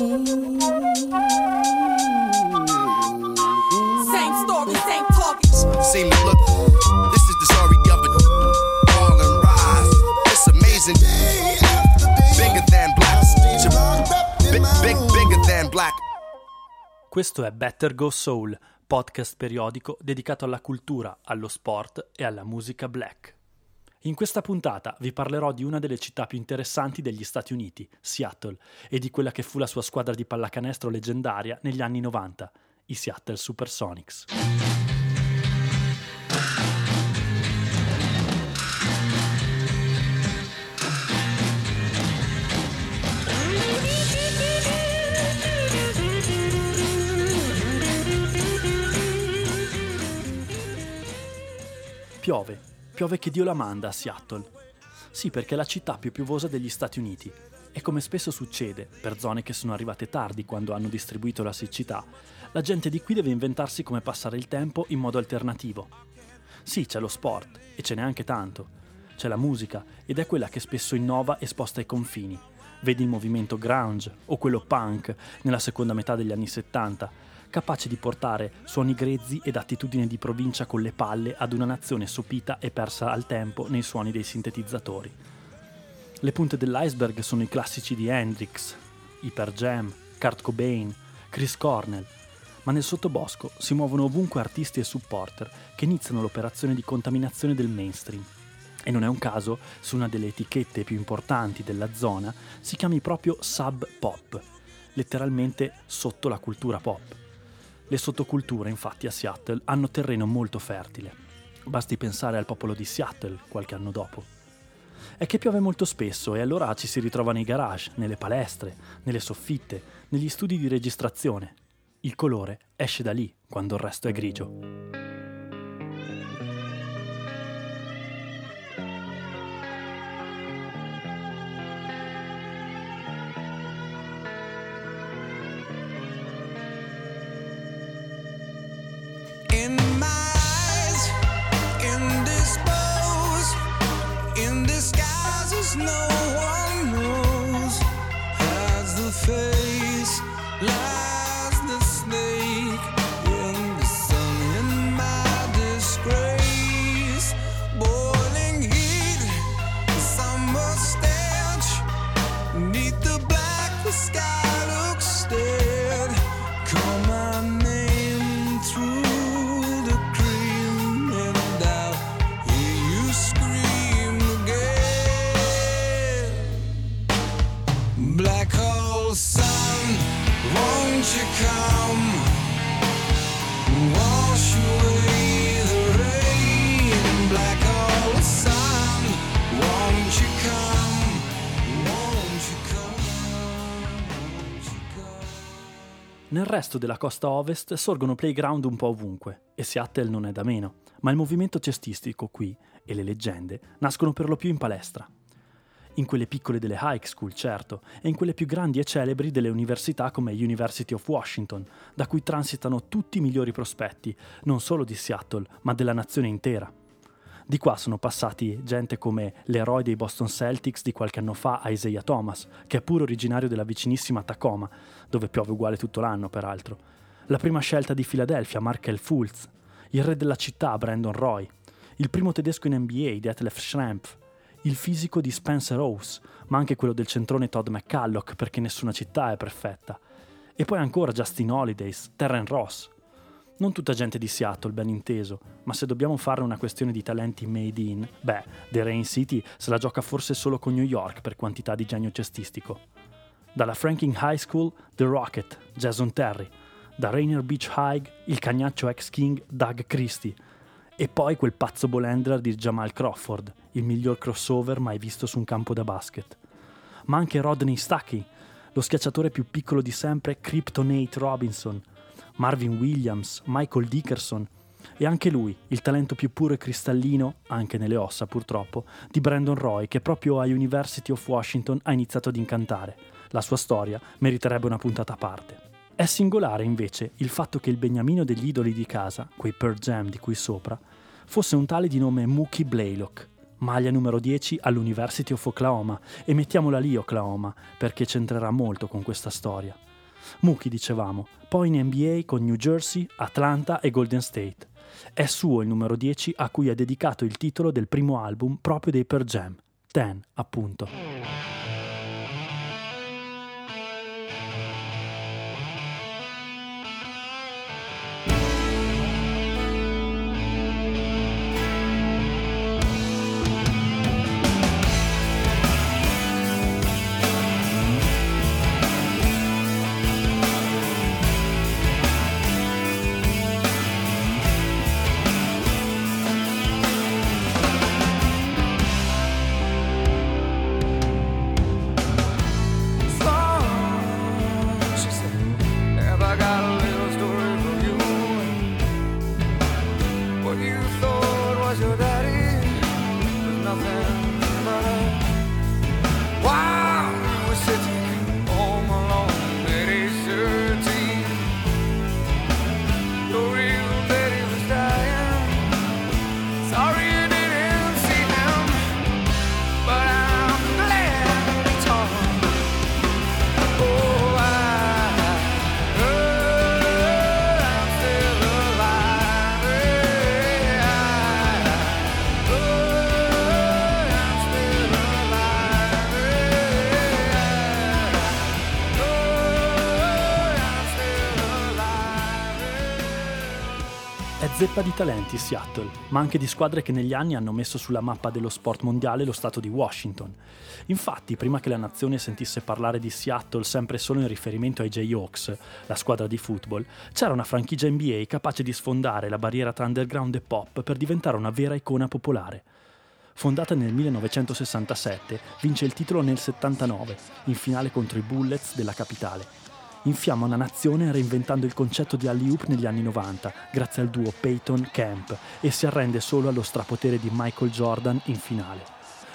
Same story, same talking. See me look. This is the story of a fall and rise. It's amazing. Bigger than black. Big, big, bigger than black. Questo è Better Go Soul, podcast periodico dedicato alla cultura, allo sport e alla musica black. In questa puntata vi parlerò di una delle città più interessanti degli Stati Uniti, Seattle, e di quella che fu la sua squadra di pallacanestro leggendaria negli anni 90, i Seattle Supersonics. Piove, piove che Dio la manda a Seattle. Sì, perché è la città più piovosa degli Stati Uniti e come spesso succede, per zone che sono arrivate tardi quando hanno distribuito la siccità, la gente di qui deve inventarsi come passare il tempo in modo alternativo. Sì, c'è lo sport, e ce n'è anche tanto. C'è la musica, ed è quella che spesso innova e sposta i confini. Vedi il movimento grunge o quello punk nella seconda metà degli anni 70, capace di portare suoni grezzi ed attitudini di provincia con le palle ad una nazione sopita e persa al tempo nei suoni dei sintetizzatori. Le punte dell'iceberg sono i classici di Hendrix, Hyper Jam, Kurt Cobain, Chris Cornell, ma nel sottobosco si muovono ovunque artisti e supporter che iniziano l'operazione di contaminazione del mainstream. E non è un caso se una delle etichette più importanti della zona si chiami proprio sub pop, letteralmente sotto la cultura pop. Le sottoculture, infatti, a Seattle hanno terreno molto fertile. Basti pensare al popolo di Seattle qualche anno dopo. È che piove molto spesso e allora ci si ritrova nei garage, nelle palestre, nelle soffitte, negli studi di registrazione. Il colore esce da lì quando il resto è grigio. Nel resto della costa ovest sorgono playground un po' ovunque, e Seattle non è da meno, ma il movimento cestistico qui, e le leggende, nascono per lo più in palestra. In quelle piccole delle high school, certo, e in quelle più grandi e celebri delle università come University of Washington, da cui transitano tutti i migliori prospetti, non solo di Seattle, ma della nazione intera. Di qua sono passati gente come l'eroe dei Boston Celtics di qualche anno fa, Isaiah Thomas, che è pure originario della vicinissima Tacoma, dove piove uguale tutto l'anno peraltro. La prima scelta di Philadelphia, Markel Fultz. Il re della città, Brandon Roy. Il primo tedesco in NBA, Detlef Schrempf. Il fisico di Spencer Rose, ma anche quello del centrone Todd McCulloch, perché nessuna città è perfetta. E poi ancora Justin Holidays, Terren Ross. Non tutta gente di Seattle, ben inteso, ma se dobbiamo fare una questione di talenti made in, beh, The Rain City se la gioca forse solo con New York per quantità di genio cestistico. Dalla Franklin High School, The Rocket, Jason Terry. Da Rainier Beach High, il cagnaccio ex-king Doug Christie. E poi quel pazzo bolender di Jamal Crawford, il miglior crossover mai visto su un campo da basket. Ma anche Rodney Stuckey, lo schiacciatore più piccolo di sempre, Kryptonate Robinson, Marvin Williams, Michael Dickerson e anche lui, il talento più puro e cristallino, anche nelle ossa purtroppo, di Brandon Roy che proprio a University of Washington ha iniziato ad incantare. La sua storia meriterebbe una puntata a parte. È singolare invece il fatto che il beniamino degli idoli di casa, quei Pearl Jam di cui sopra, fosse un tale di nome Mookie Blaylock, maglia numero 10 all'University of Oklahoma, e mettiamola lì Oklahoma, perché c'entrerà molto con questa storia. Mookie dicevamo, poi in NBA con New Jersey, Atlanta e Golden State. È suo il numero 10 a cui è dedicato il titolo del primo album proprio dei Per Jam, Ten appunto. Zeppa di talenti Seattle, ma anche di squadre che negli anni hanno messo sulla mappa dello sport mondiale lo stato di Washington. Infatti, prima che la nazione sentisse parlare di Seattle sempre solo in riferimento ai Jayhawks, la squadra di football, c'era una franchigia NBA capace di sfondare la barriera tra underground e pop per diventare una vera icona popolare. Fondata nel 1967, vince il titolo nel 79, in finale contro i Bullets della capitale. Infiamma una nazione reinventando il concetto di alley-oop negli anni 90, grazie al duo Peyton-Camp, e si arrende solo allo strapotere di Michael Jordan in finale.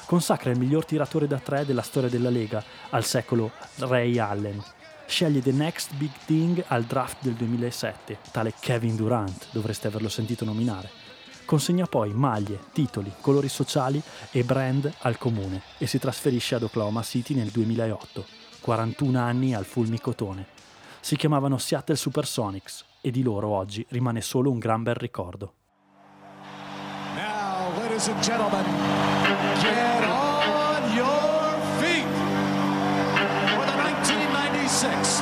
Consacra il miglior tiratore da tre della storia della Lega, al secolo Ray Allen. Sceglie The Next Big Thing al draft del 2007, tale Kevin Durant, dovreste averlo sentito nominare. Consegna poi maglie, titoli, colori sociali e brand al comune e si trasferisce ad Oklahoma City nel 2008, 41 anni al fulmicotone. Si chiamavano Seattle Supersonics e di loro oggi rimane solo un gran bel ricordo. Now, ladies and gentlemen, get on your feet for the 1996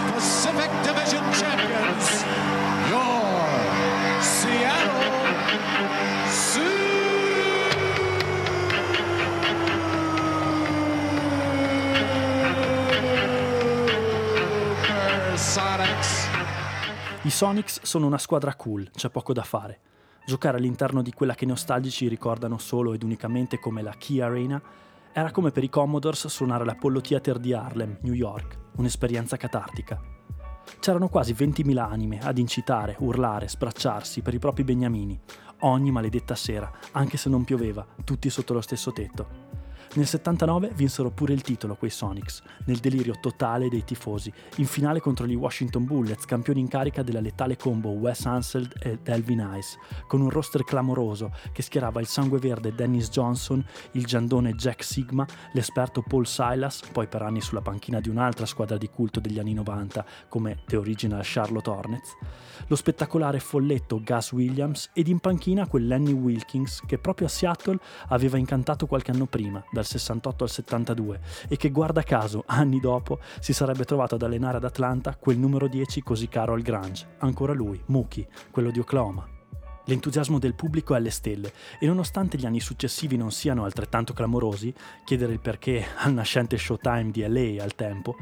Sonics sono una squadra cool, c'è poco da fare. Giocare all'interno di quella che i nostalgici ricordano solo ed unicamente come la Key Arena era come per i Commodores suonare l'Apollo Theater di Harlem, New York, un'esperienza catartica. C'erano quasi 20.000 anime ad incitare, urlare, sbracciarsi per i propri beniamini, ogni maledetta sera, anche se non pioveva, tutti sotto lo stesso tetto. Nel 79 vinsero pure il titolo quei Sonics, nel delirio totale dei tifosi, in finale contro gli Washington Bullets, campioni in carica della letale combo Wes Anseld e Delvin Ice, con un roster clamoroso che schierava il sangue verde Dennis Johnson, il giandone Jack Sigma, l'esperto Paul Silas, poi per anni sulla panchina di un'altra squadra di culto degli anni 90 come The Original Charlotte Hornets, lo spettacolare folletto Gus Williams ed in panchina quel Lenny Wilkins che proprio a Seattle aveva incantato qualche anno prima, dal 68 al 72, e che guarda caso, anni dopo, si sarebbe trovato ad allenare ad Atlanta quel numero 10 così caro al Grange, ancora lui, Mookie, quello di Oklahoma. L'entusiasmo del pubblico è alle stelle e nonostante gli anni successivi non siano altrettanto clamorosi, chiedere il perché al nascente Showtime di LA al tempo,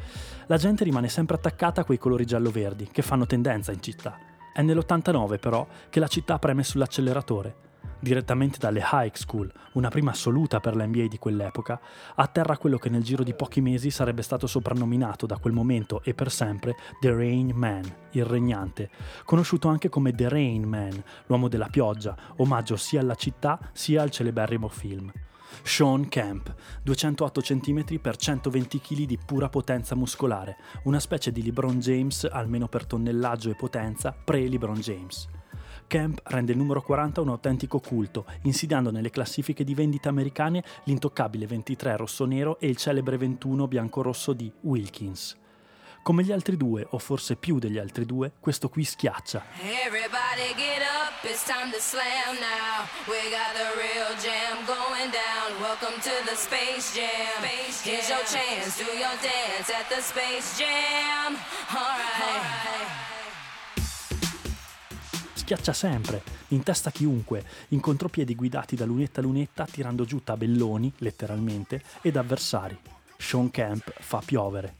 la gente rimane sempre attaccata a quei colori giallo-verdi che fanno tendenza in città. È nell'89 però che la città preme sull'acceleratore. Direttamente dalle high school, una prima assoluta per la NBA di quell'epoca, atterra quello che nel giro di pochi mesi sarebbe stato soprannominato da quel momento e per sempre The Rain Man, il regnante, conosciuto anche come The Rain Man, l'uomo della pioggia, omaggio sia alla città sia al celeberrimo film. Sean Camp, 208 cm x 120 kg di pura potenza muscolare, una specie di LeBron James almeno per tonnellaggio e potenza pre-LeBron James. Camp rende il numero 40 un autentico culto, insidiando nelle classifiche di vendita americane l'intoccabile 23 rosso-nero e il celebre 21 bianco-rosso di Wilkins. Come gli altri due, o forse più degli altri due, questo qui schiaccia. Everybody get Schiaccia sempre, in testa chiunque, in contropiedi guidati da lunetta a lunetta tirando giù tabelloni, letteralmente, ed avversari. Sean Camp fa piovere.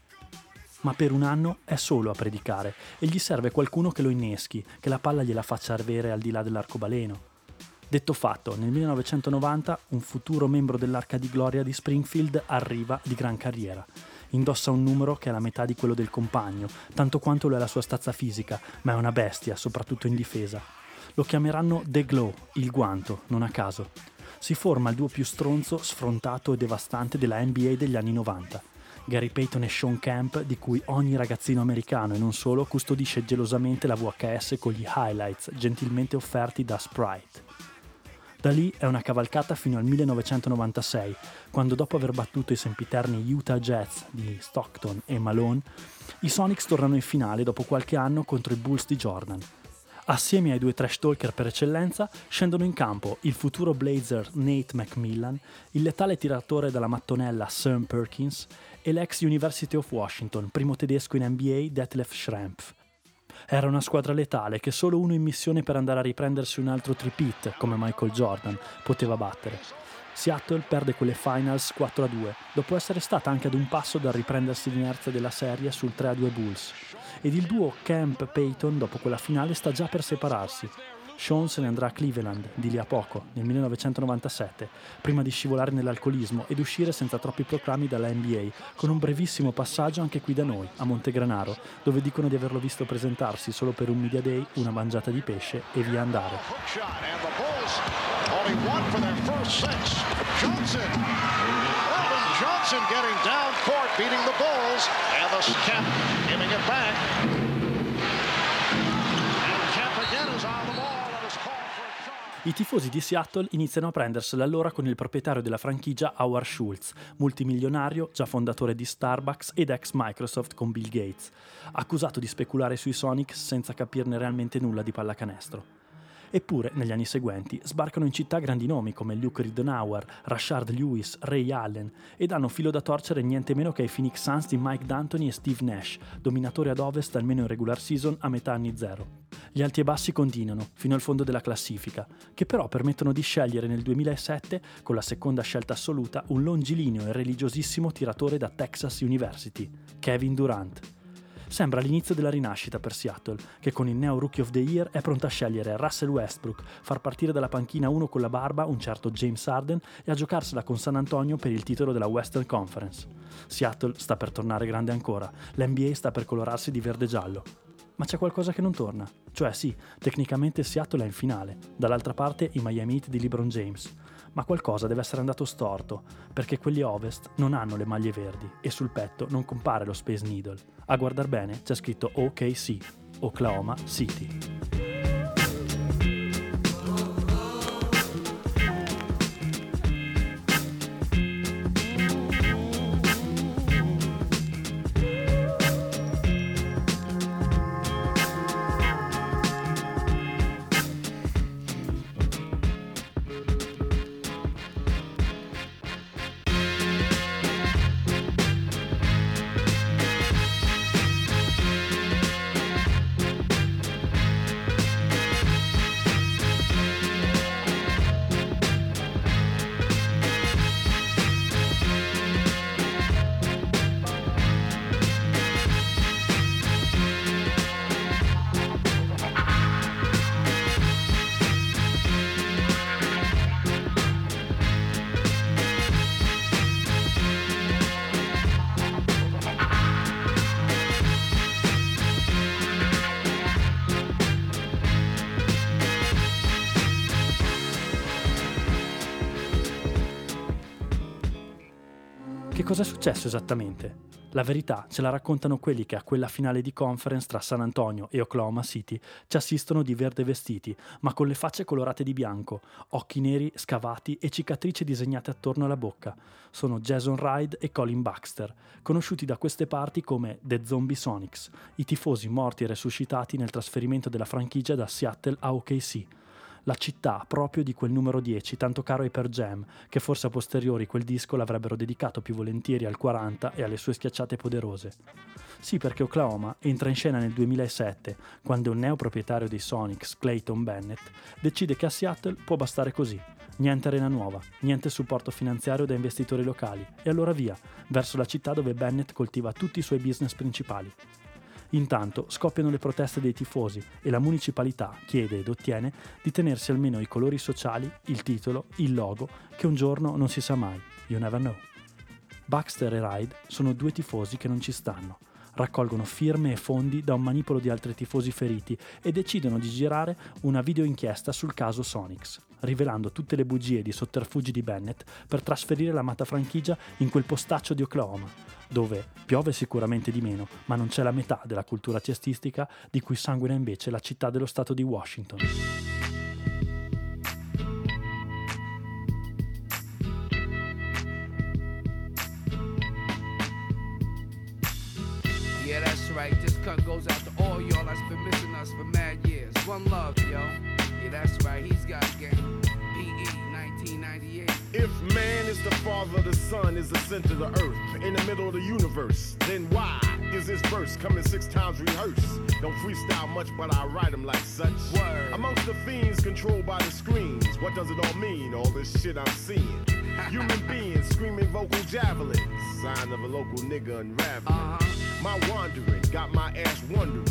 Ma per un anno è solo a predicare e gli serve qualcuno che lo inneschi, che la palla gliela faccia avere al di là dell'arcobaleno. Detto fatto, nel 1990 un futuro membro dell'Arca di Gloria di Springfield arriva di gran carriera. Indossa un numero che è la metà di quello del compagno, tanto quanto lo è la sua stazza fisica, ma è una bestia, soprattutto in difesa. Lo chiameranno The Glow, il guanto, non a caso. Si forma il duo più stronzo, sfrontato e devastante della NBA degli anni 90. Gary Payton e Sean Camp, di cui ogni ragazzino americano e non solo custodisce gelosamente la VHS con gli highlights gentilmente offerti da Sprite. Da lì è una cavalcata fino al 1996, quando dopo aver battuto i sempiterni Utah Jazz di Stockton e Malone, i Sonics tornano in finale dopo qualche anno contro i Bulls di Jordan. Assieme ai due trash talker per eccellenza, scendono in campo il futuro Blazer Nate McMillan, il letale tiratore dalla mattonella Sam Perkins e l'ex University of Washington, primo tedesco in NBA Detlef Schrempf. Era una squadra letale che solo uno in missione per andare a riprendersi un altro tripit, come Michael Jordan, poteva battere. Seattle perde quelle finals 4-2, dopo essere stata anche ad un passo dal riprendersi l'inerzia della serie sul 3-2 Bulls. Ed il duo Camp-Payton dopo quella finale sta già per separarsi. Sean se ne andrà a Cleveland di lì a poco, nel 1997, prima di scivolare nell'alcolismo ed uscire senza troppi proclami dalla NBA, con un brevissimo passaggio anche qui da noi, a Montegranaro, dove dicono di averlo visto presentarsi solo per un media day, una mangiata di pesce e via andare. Johnson. Getting down court, beating the Bulls, and the Kemp giving it back. And Kemp again is on the ball and is called for a shot. I tifosi di Seattle iniziano a prendersela allora con il proprietario della franchigia Howard Schultz, multimilionario, già fondatore di Starbucks ed ex Microsoft con Bill Gates, accusato di speculare sui Sonics senza capirne realmente nulla di pallacanestro. Eppure, negli anni seguenti, sbarcano in città grandi nomi come Luke Ridenour, Rashard Lewis, Ray Allen e danno filo da torcere niente meno che ai Phoenix Suns di Mike D'Antoni e Steve Nash, dominatori ad ovest almeno in regular season a metà anni zero. Gli alti e bassi continuano, fino al fondo della classifica, che però permettono di scegliere nel 2007, con la seconda scelta assoluta, un longilineo e religiosissimo tiratore da Texas University, Kevin Durant. Sembra l'inizio della rinascita per Seattle, che con il neo Rookie of the Year è pronta a scegliere Russell Westbrook, far partire dalla panchina uno con la barba un certo James Harden e a giocarsela con San Antonio per il titolo della Western Conference. Seattle sta per tornare grande ancora, l'NBA sta per colorarsi di verde giallo. Ma c'è qualcosa che non torna. Cioè sì, tecnicamente Seattle è in finale, dall'altra parte i Miami Heat di LeBron James. Ma qualcosa deve essere andato storto, perché quelli ovest non hanno le maglie verdi e sul petto non compare lo Space Needle. A guardar bene c'è scritto OKC, Oklahoma City. Cosa è successo esattamente? La verità ce la raccontano quelli che a quella finale di conference tra San Antonio e Oklahoma City ci assistono di verde vestiti, ma con le facce colorate di bianco, occhi neri scavati e cicatrici disegnate attorno alla bocca. Sono Jason Ride e Colin Baxter, conosciuti da queste parti come The Zombie Sonics, i tifosi morti e resuscitati nel trasferimento della franchigia da Seattle a OKC la città proprio di quel numero 10, tanto caro ai Per Jam, che forse a posteriori quel disco l'avrebbero dedicato più volentieri al 40 e alle sue schiacciate poderose. Sì, perché Oklahoma entra in scena nel 2007, quando un neoproprietario dei Sonics, Clayton Bennett, decide che a Seattle può bastare così. Niente arena nuova, niente supporto finanziario da investitori locali, e allora via, verso la città dove Bennett coltiva tutti i suoi business principali. Intanto scoppiano le proteste dei tifosi e la municipalità chiede ed ottiene di tenersi almeno i colori sociali, il titolo, il logo, che un giorno non si sa mai. You never know. Baxter e Ride sono due tifosi che non ci stanno. Raccolgono firme e fondi da un manipolo di altri tifosi feriti e decidono di girare una video inchiesta sul caso Sonics, rivelando tutte le bugie di sotterfugi di Bennett per trasferire l'amata franchigia in quel postaccio di Oklahoma, dove piove sicuramente di meno, ma non c'è la metà della cultura cestistica di cui sanguina invece la città dello stato di Washington. Yeah, that's right. This cut goes out to all y'all that's been missing us for mad years. One love, yo. Yeah, that's right. He's got game. PE 1998. If man is the father, the sun is the center of the earth, in the middle of the universe, then why is this verse coming six times rehearsed? Don't freestyle much, but I write them like such. Word. Amongst the fiends controlled by the screens, what does it all mean? All this shit I'm seeing. Human beings screaming vocal javelins, sign of a local nigga unraveling. Uh-huh. My wandering got my ass wondering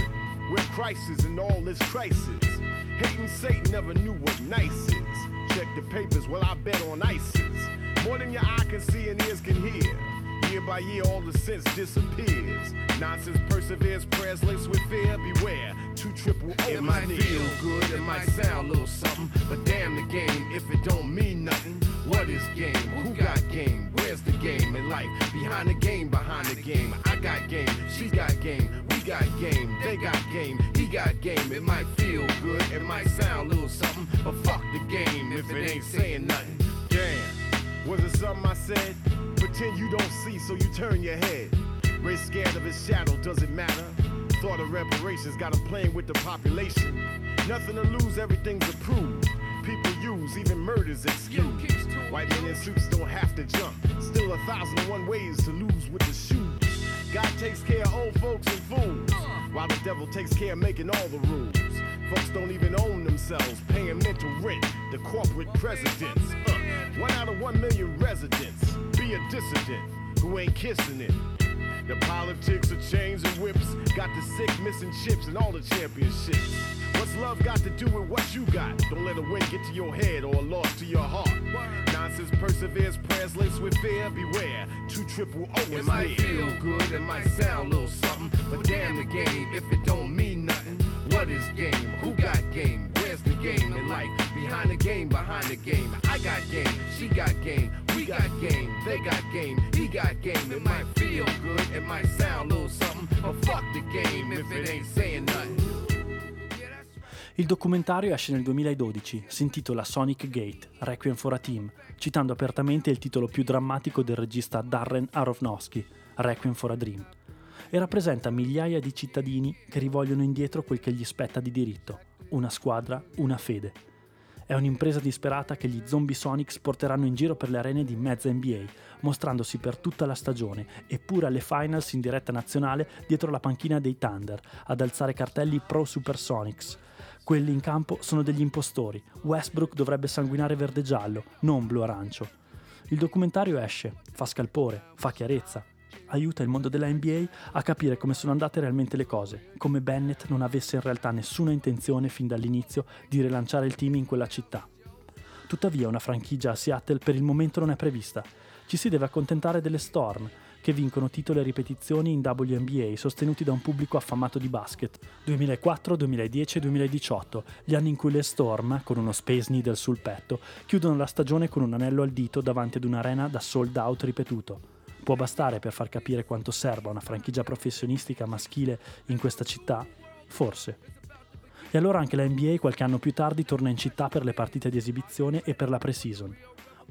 where crisis and all this crisis. Hating Satan never knew what nice is. The papers, well, I bet on ISIS. More than your eye can see and ears can hear. Year by year, all the sense disappears. Nonsense perseveres, prayers laced with fear. Beware, two triple O. It might feel good, it might sound a little something, but damn the game if it don't mean nothing. What is game? Who got game? Where's the game in life? Behind the game, behind the game. I got game, she got game, we got game, they got game, he got game. It might feel good, it might sound a little something, but fuck the game if it ain't saying nothing. Damn, was it something I said? Pretend you don't see, so you turn your head. Race scared of his shadow, does it matter? Thought of reparations, got him playing with the population. Nothing to lose, everything's approved. People use, even murders excuse. White men in suits don't have to jump. Still a thousand and one ways to lose with the shoes. God takes care of old folks and fools, uh. while the devil takes care of making all the rules. Folks don't even own themselves, paying mental rent to corporate presidents. Uh, one out of one million residents. Be a dissident who ain't kissing it. The politics of chains and whips got the sick missing chips and all the championships. What's love got to do with what you got? Don't let a win get to your head or a loss to your heart. Nonsense perseveres, prayers laced with fear. Beware, two triple O It might near. feel good, it might sound a little something, but damn the game if it don't mean nothing. What is game? Who got game? Where's the game in life? Behind the game, behind the game. I got game, she got game, we got game, they got game, he got game. It might feel good, it might sound a little something, but fuck the game if it ain't saying nothing. Il documentario esce nel 2012, si intitola Sonic Gate, Requiem for a Team, citando apertamente il titolo più drammatico del regista Darren Aronofsky, Requiem for a Dream, e rappresenta migliaia di cittadini che rivogliono indietro quel che gli spetta di diritto, una squadra, una fede. È un'impresa disperata che gli zombie Sonics porteranno in giro per le arene di mezza NBA, mostrandosi per tutta la stagione e pure alle finals in diretta nazionale dietro la panchina dei Thunder, ad alzare cartelli pro Supersonics. Quelli in campo sono degli impostori. Westbrook dovrebbe sanguinare verde-giallo, non blu-arancio. Il documentario esce, fa scalpore, fa chiarezza, aiuta il mondo della NBA a capire come sono andate realmente le cose, come Bennett non avesse in realtà nessuna intenzione fin dall'inizio di rilanciare il team in quella città. Tuttavia una franchigia a Seattle per il momento non è prevista. Ci si deve accontentare delle Storm, che vincono titoli e ripetizioni in WNBA sostenuti da un pubblico affamato di basket. 2004, 2010 e 2018, gli anni in cui le Storm, con uno Space Needle sul petto, chiudono la stagione con un anello al dito davanti ad un'arena da sold out ripetuto. Può bastare per far capire quanto serva una franchigia professionistica maschile in questa città? Forse. E allora anche la NBA qualche anno più tardi torna in città per le partite di esibizione e per la pre-season.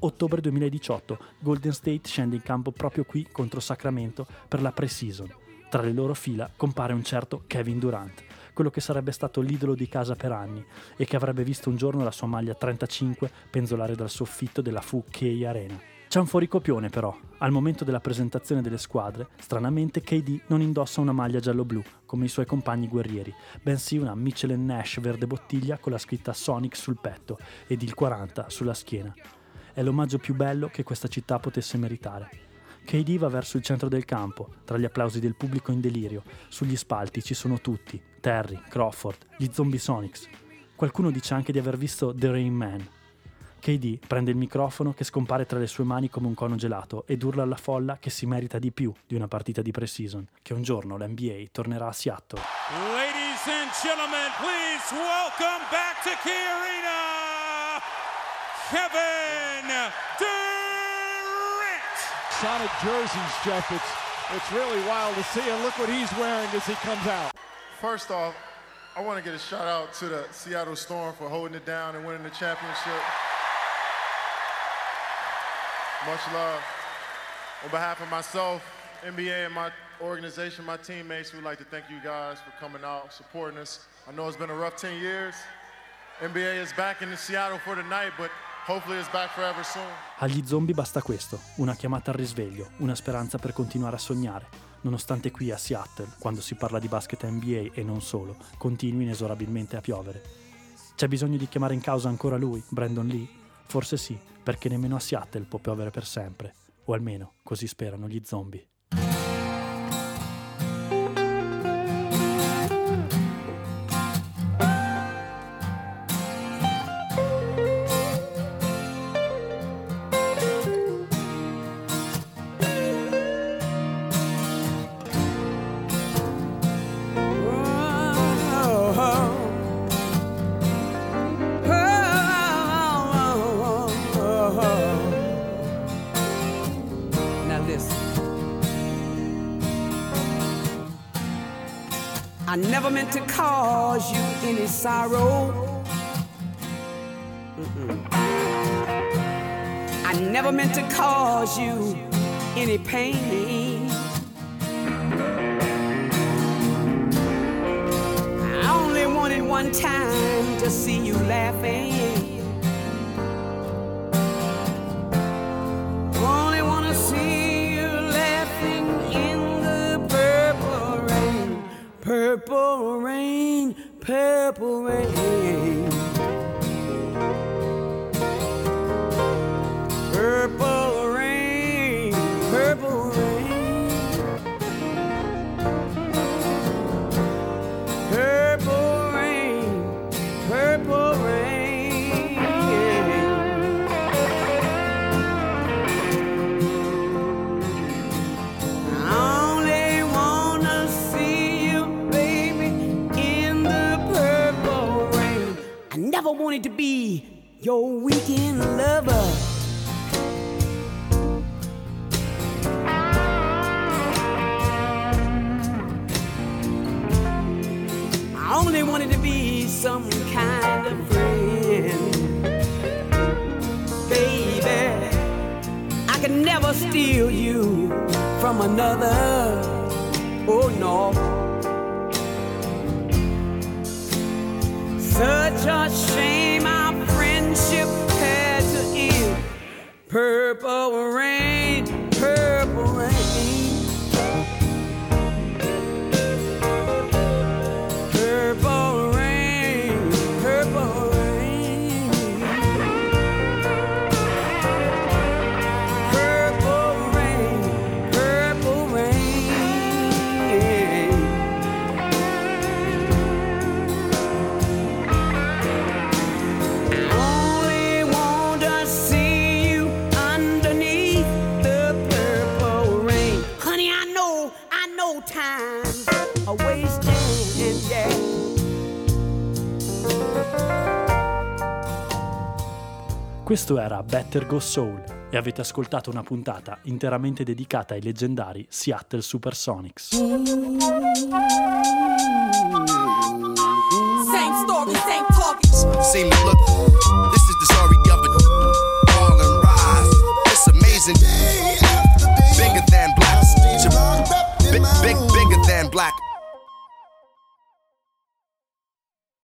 Ottobre 2018, Golden State scende in campo proprio qui contro Sacramento per la pre-season. Tra le loro fila compare un certo Kevin Durant, quello che sarebbe stato l'idolo di casa per anni e che avrebbe visto un giorno la sua maglia 35 penzolare dal soffitto della Fu Kei Arena. C'è un fuoricopione però. Al momento della presentazione delle squadre, stranamente KD non indossa una maglia giallo-blu come i suoi compagni guerrieri, bensì una Michelin Nash verde bottiglia con la scritta Sonic sul petto ed il 40 sulla schiena. È l'omaggio più bello che questa città potesse meritare. KD va verso il centro del campo, tra gli applausi del pubblico in delirio. Sugli spalti ci sono tutti, Terry, Crawford, gli Zombie Sonics. Qualcuno dice anche di aver visto The Rain Man. KD prende il microfono che scompare tra le sue mani come un cono gelato ed urla alla folla che si merita di più di una partita di pre-season, che un giorno l'NBA tornerà a Seattle. Ladies and gentlemen, please welcome back to Key Arena, Kevin Durant. Sonic jerseys, Jeff. It's it's really wild to see, and look what he's wearing as he comes out. First off, I want to get a shout out to the Seattle Storm for holding it down and winning the championship. Much love. On behalf of myself, NBA, and my organization, my teammates, we'd like to thank you guys for coming out, supporting us. I know it's been a rough 10 years. NBA is back in Seattle for tonight, but hopefully it's back forever soon. Agli zombie basta questo, una chiamata al risveglio, una speranza per continuare a sognare, nonostante qui a Seattle, quando si parla di basket NBA e non solo, continui inesorabilmente a piovere. C'è bisogno di chiamare in causa ancora lui, Brandon Lee? Forse sì, perché nemmeno a Seattle può piovere per sempre, o almeno così sperano gli zombie. Never meant to cause you any sorrow. Mm-mm. I never meant to cause you any pain. I only wanted one time to see you laughing. Purple rain, purple rain. I wanted to be your weekend lover. I only wanted to be some kind of friend, baby. I could never steal you from another. Oh no. Such a shame our friendship had to end. Purple rain, Questo era Better Go Soul e avete ascoltato una puntata interamente dedicata ai leggendari Seattle Supersonics. Same story, same. See me look, this is the story of a ball and rise. It's amazing.